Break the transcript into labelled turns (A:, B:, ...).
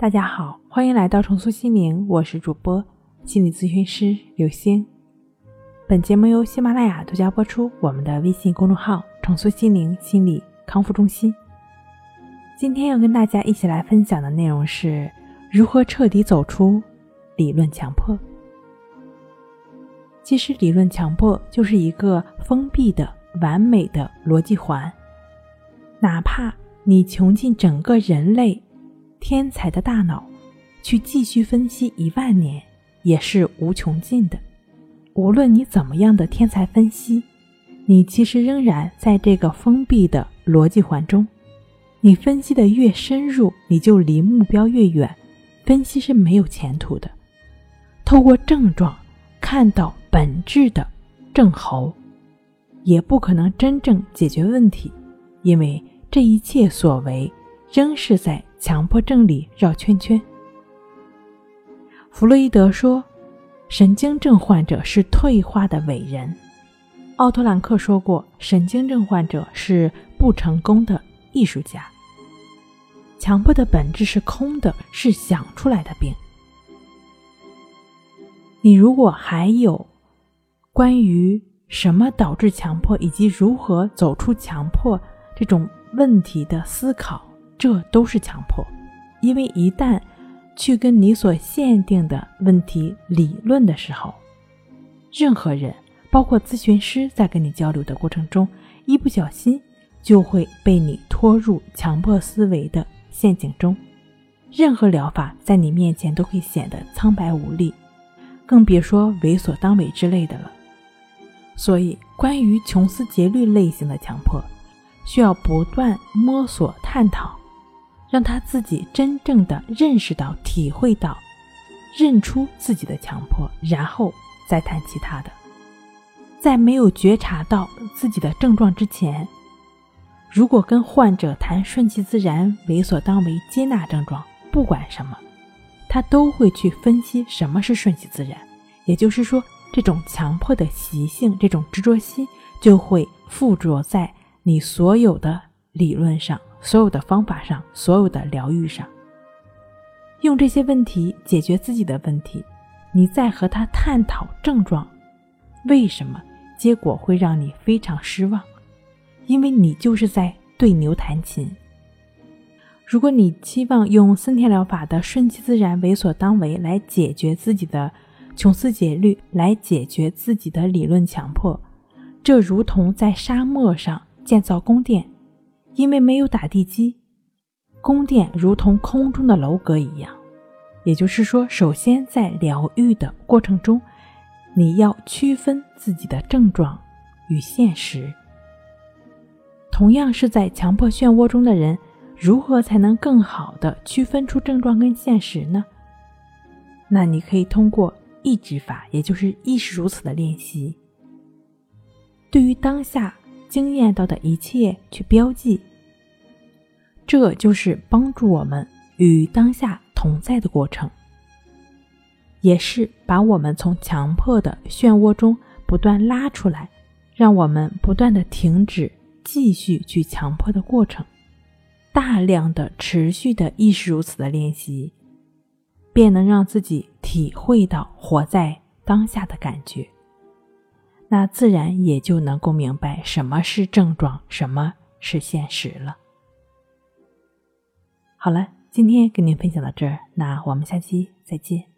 A: 大家好，欢迎来到重塑心灵，我是主播心理咨询师刘星。本节目由喜马拉雅独家播出。我们的微信公众号“重塑心灵心理康复中心”。今天要跟大家一起来分享的内容是如何彻底走出理论强迫。其实，理论强迫就是一个封闭的、完美的逻辑环，哪怕你穷尽整个人类。天才的大脑，去继续分析一万年也是无穷尽的。无论你怎么样的天才分析，你其实仍然在这个封闭的逻辑环中。你分析的越深入，你就离目标越远。分析是没有前途的。透过症状看到本质的症候，也不可能真正解决问题，因为这一切所为仍是在。强迫症里绕圈圈。弗洛伊德说，神经症患者是退化的伟人。奥托兰克说过，神经症患者是不成功的艺术家。强迫的本质是空的，是想出来的病。你如果还有关于什么导致强迫以及如何走出强迫这种问题的思考，这都是强迫，因为一旦去跟你所限定的问题理论的时候，任何人，包括咨询师，在跟你交流的过程中，一不小心就会被你拖入强迫思维的陷阱中。任何疗法在你面前都会显得苍白无力，更别说为所当为之类的了。所以，关于穷思竭虑类型的强迫，需要不断摸索探讨。让他自己真正的认识到、体会到、认出自己的强迫，然后再谈其他的。在没有觉察到自己的症状之前，如果跟患者谈顺其自然、为所当为、接纳症状，不管什么，他都会去分析什么是顺其自然。也就是说，这种强迫的习性、这种执着心，就会附着在你所有的理论上。所有的方法上，所有的疗愈上，用这些问题解决自己的问题，你再和他探讨症状，为什么结果会让你非常失望？因为你就是在对牛弹琴。如果你期望用森田疗法的顺其自然、为所当为来解决自己的穷思竭虑，来解决自己的理论强迫，这如同在沙漠上建造宫殿。因为没有打地基，宫殿如同空中的楼阁一样。也就是说，首先在疗愈的过程中，你要区分自己的症状与现实。同样是在强迫漩涡中的人，如何才能更好的区分出症状跟现实呢？那你可以通过意志法，也就是意识如此的练习，对于当下。经验到的一切去标记，这就是帮助我们与当下同在的过程，也是把我们从强迫的漩涡中不断拉出来，让我们不断的停止继续去强迫的过程。大量的持续的亦是如此的练习，便能让自己体会到活在当下的感觉。那自然也就能够明白什么是症状，什么是现实了。好了，今天跟您分享到这儿，那我们下期再见。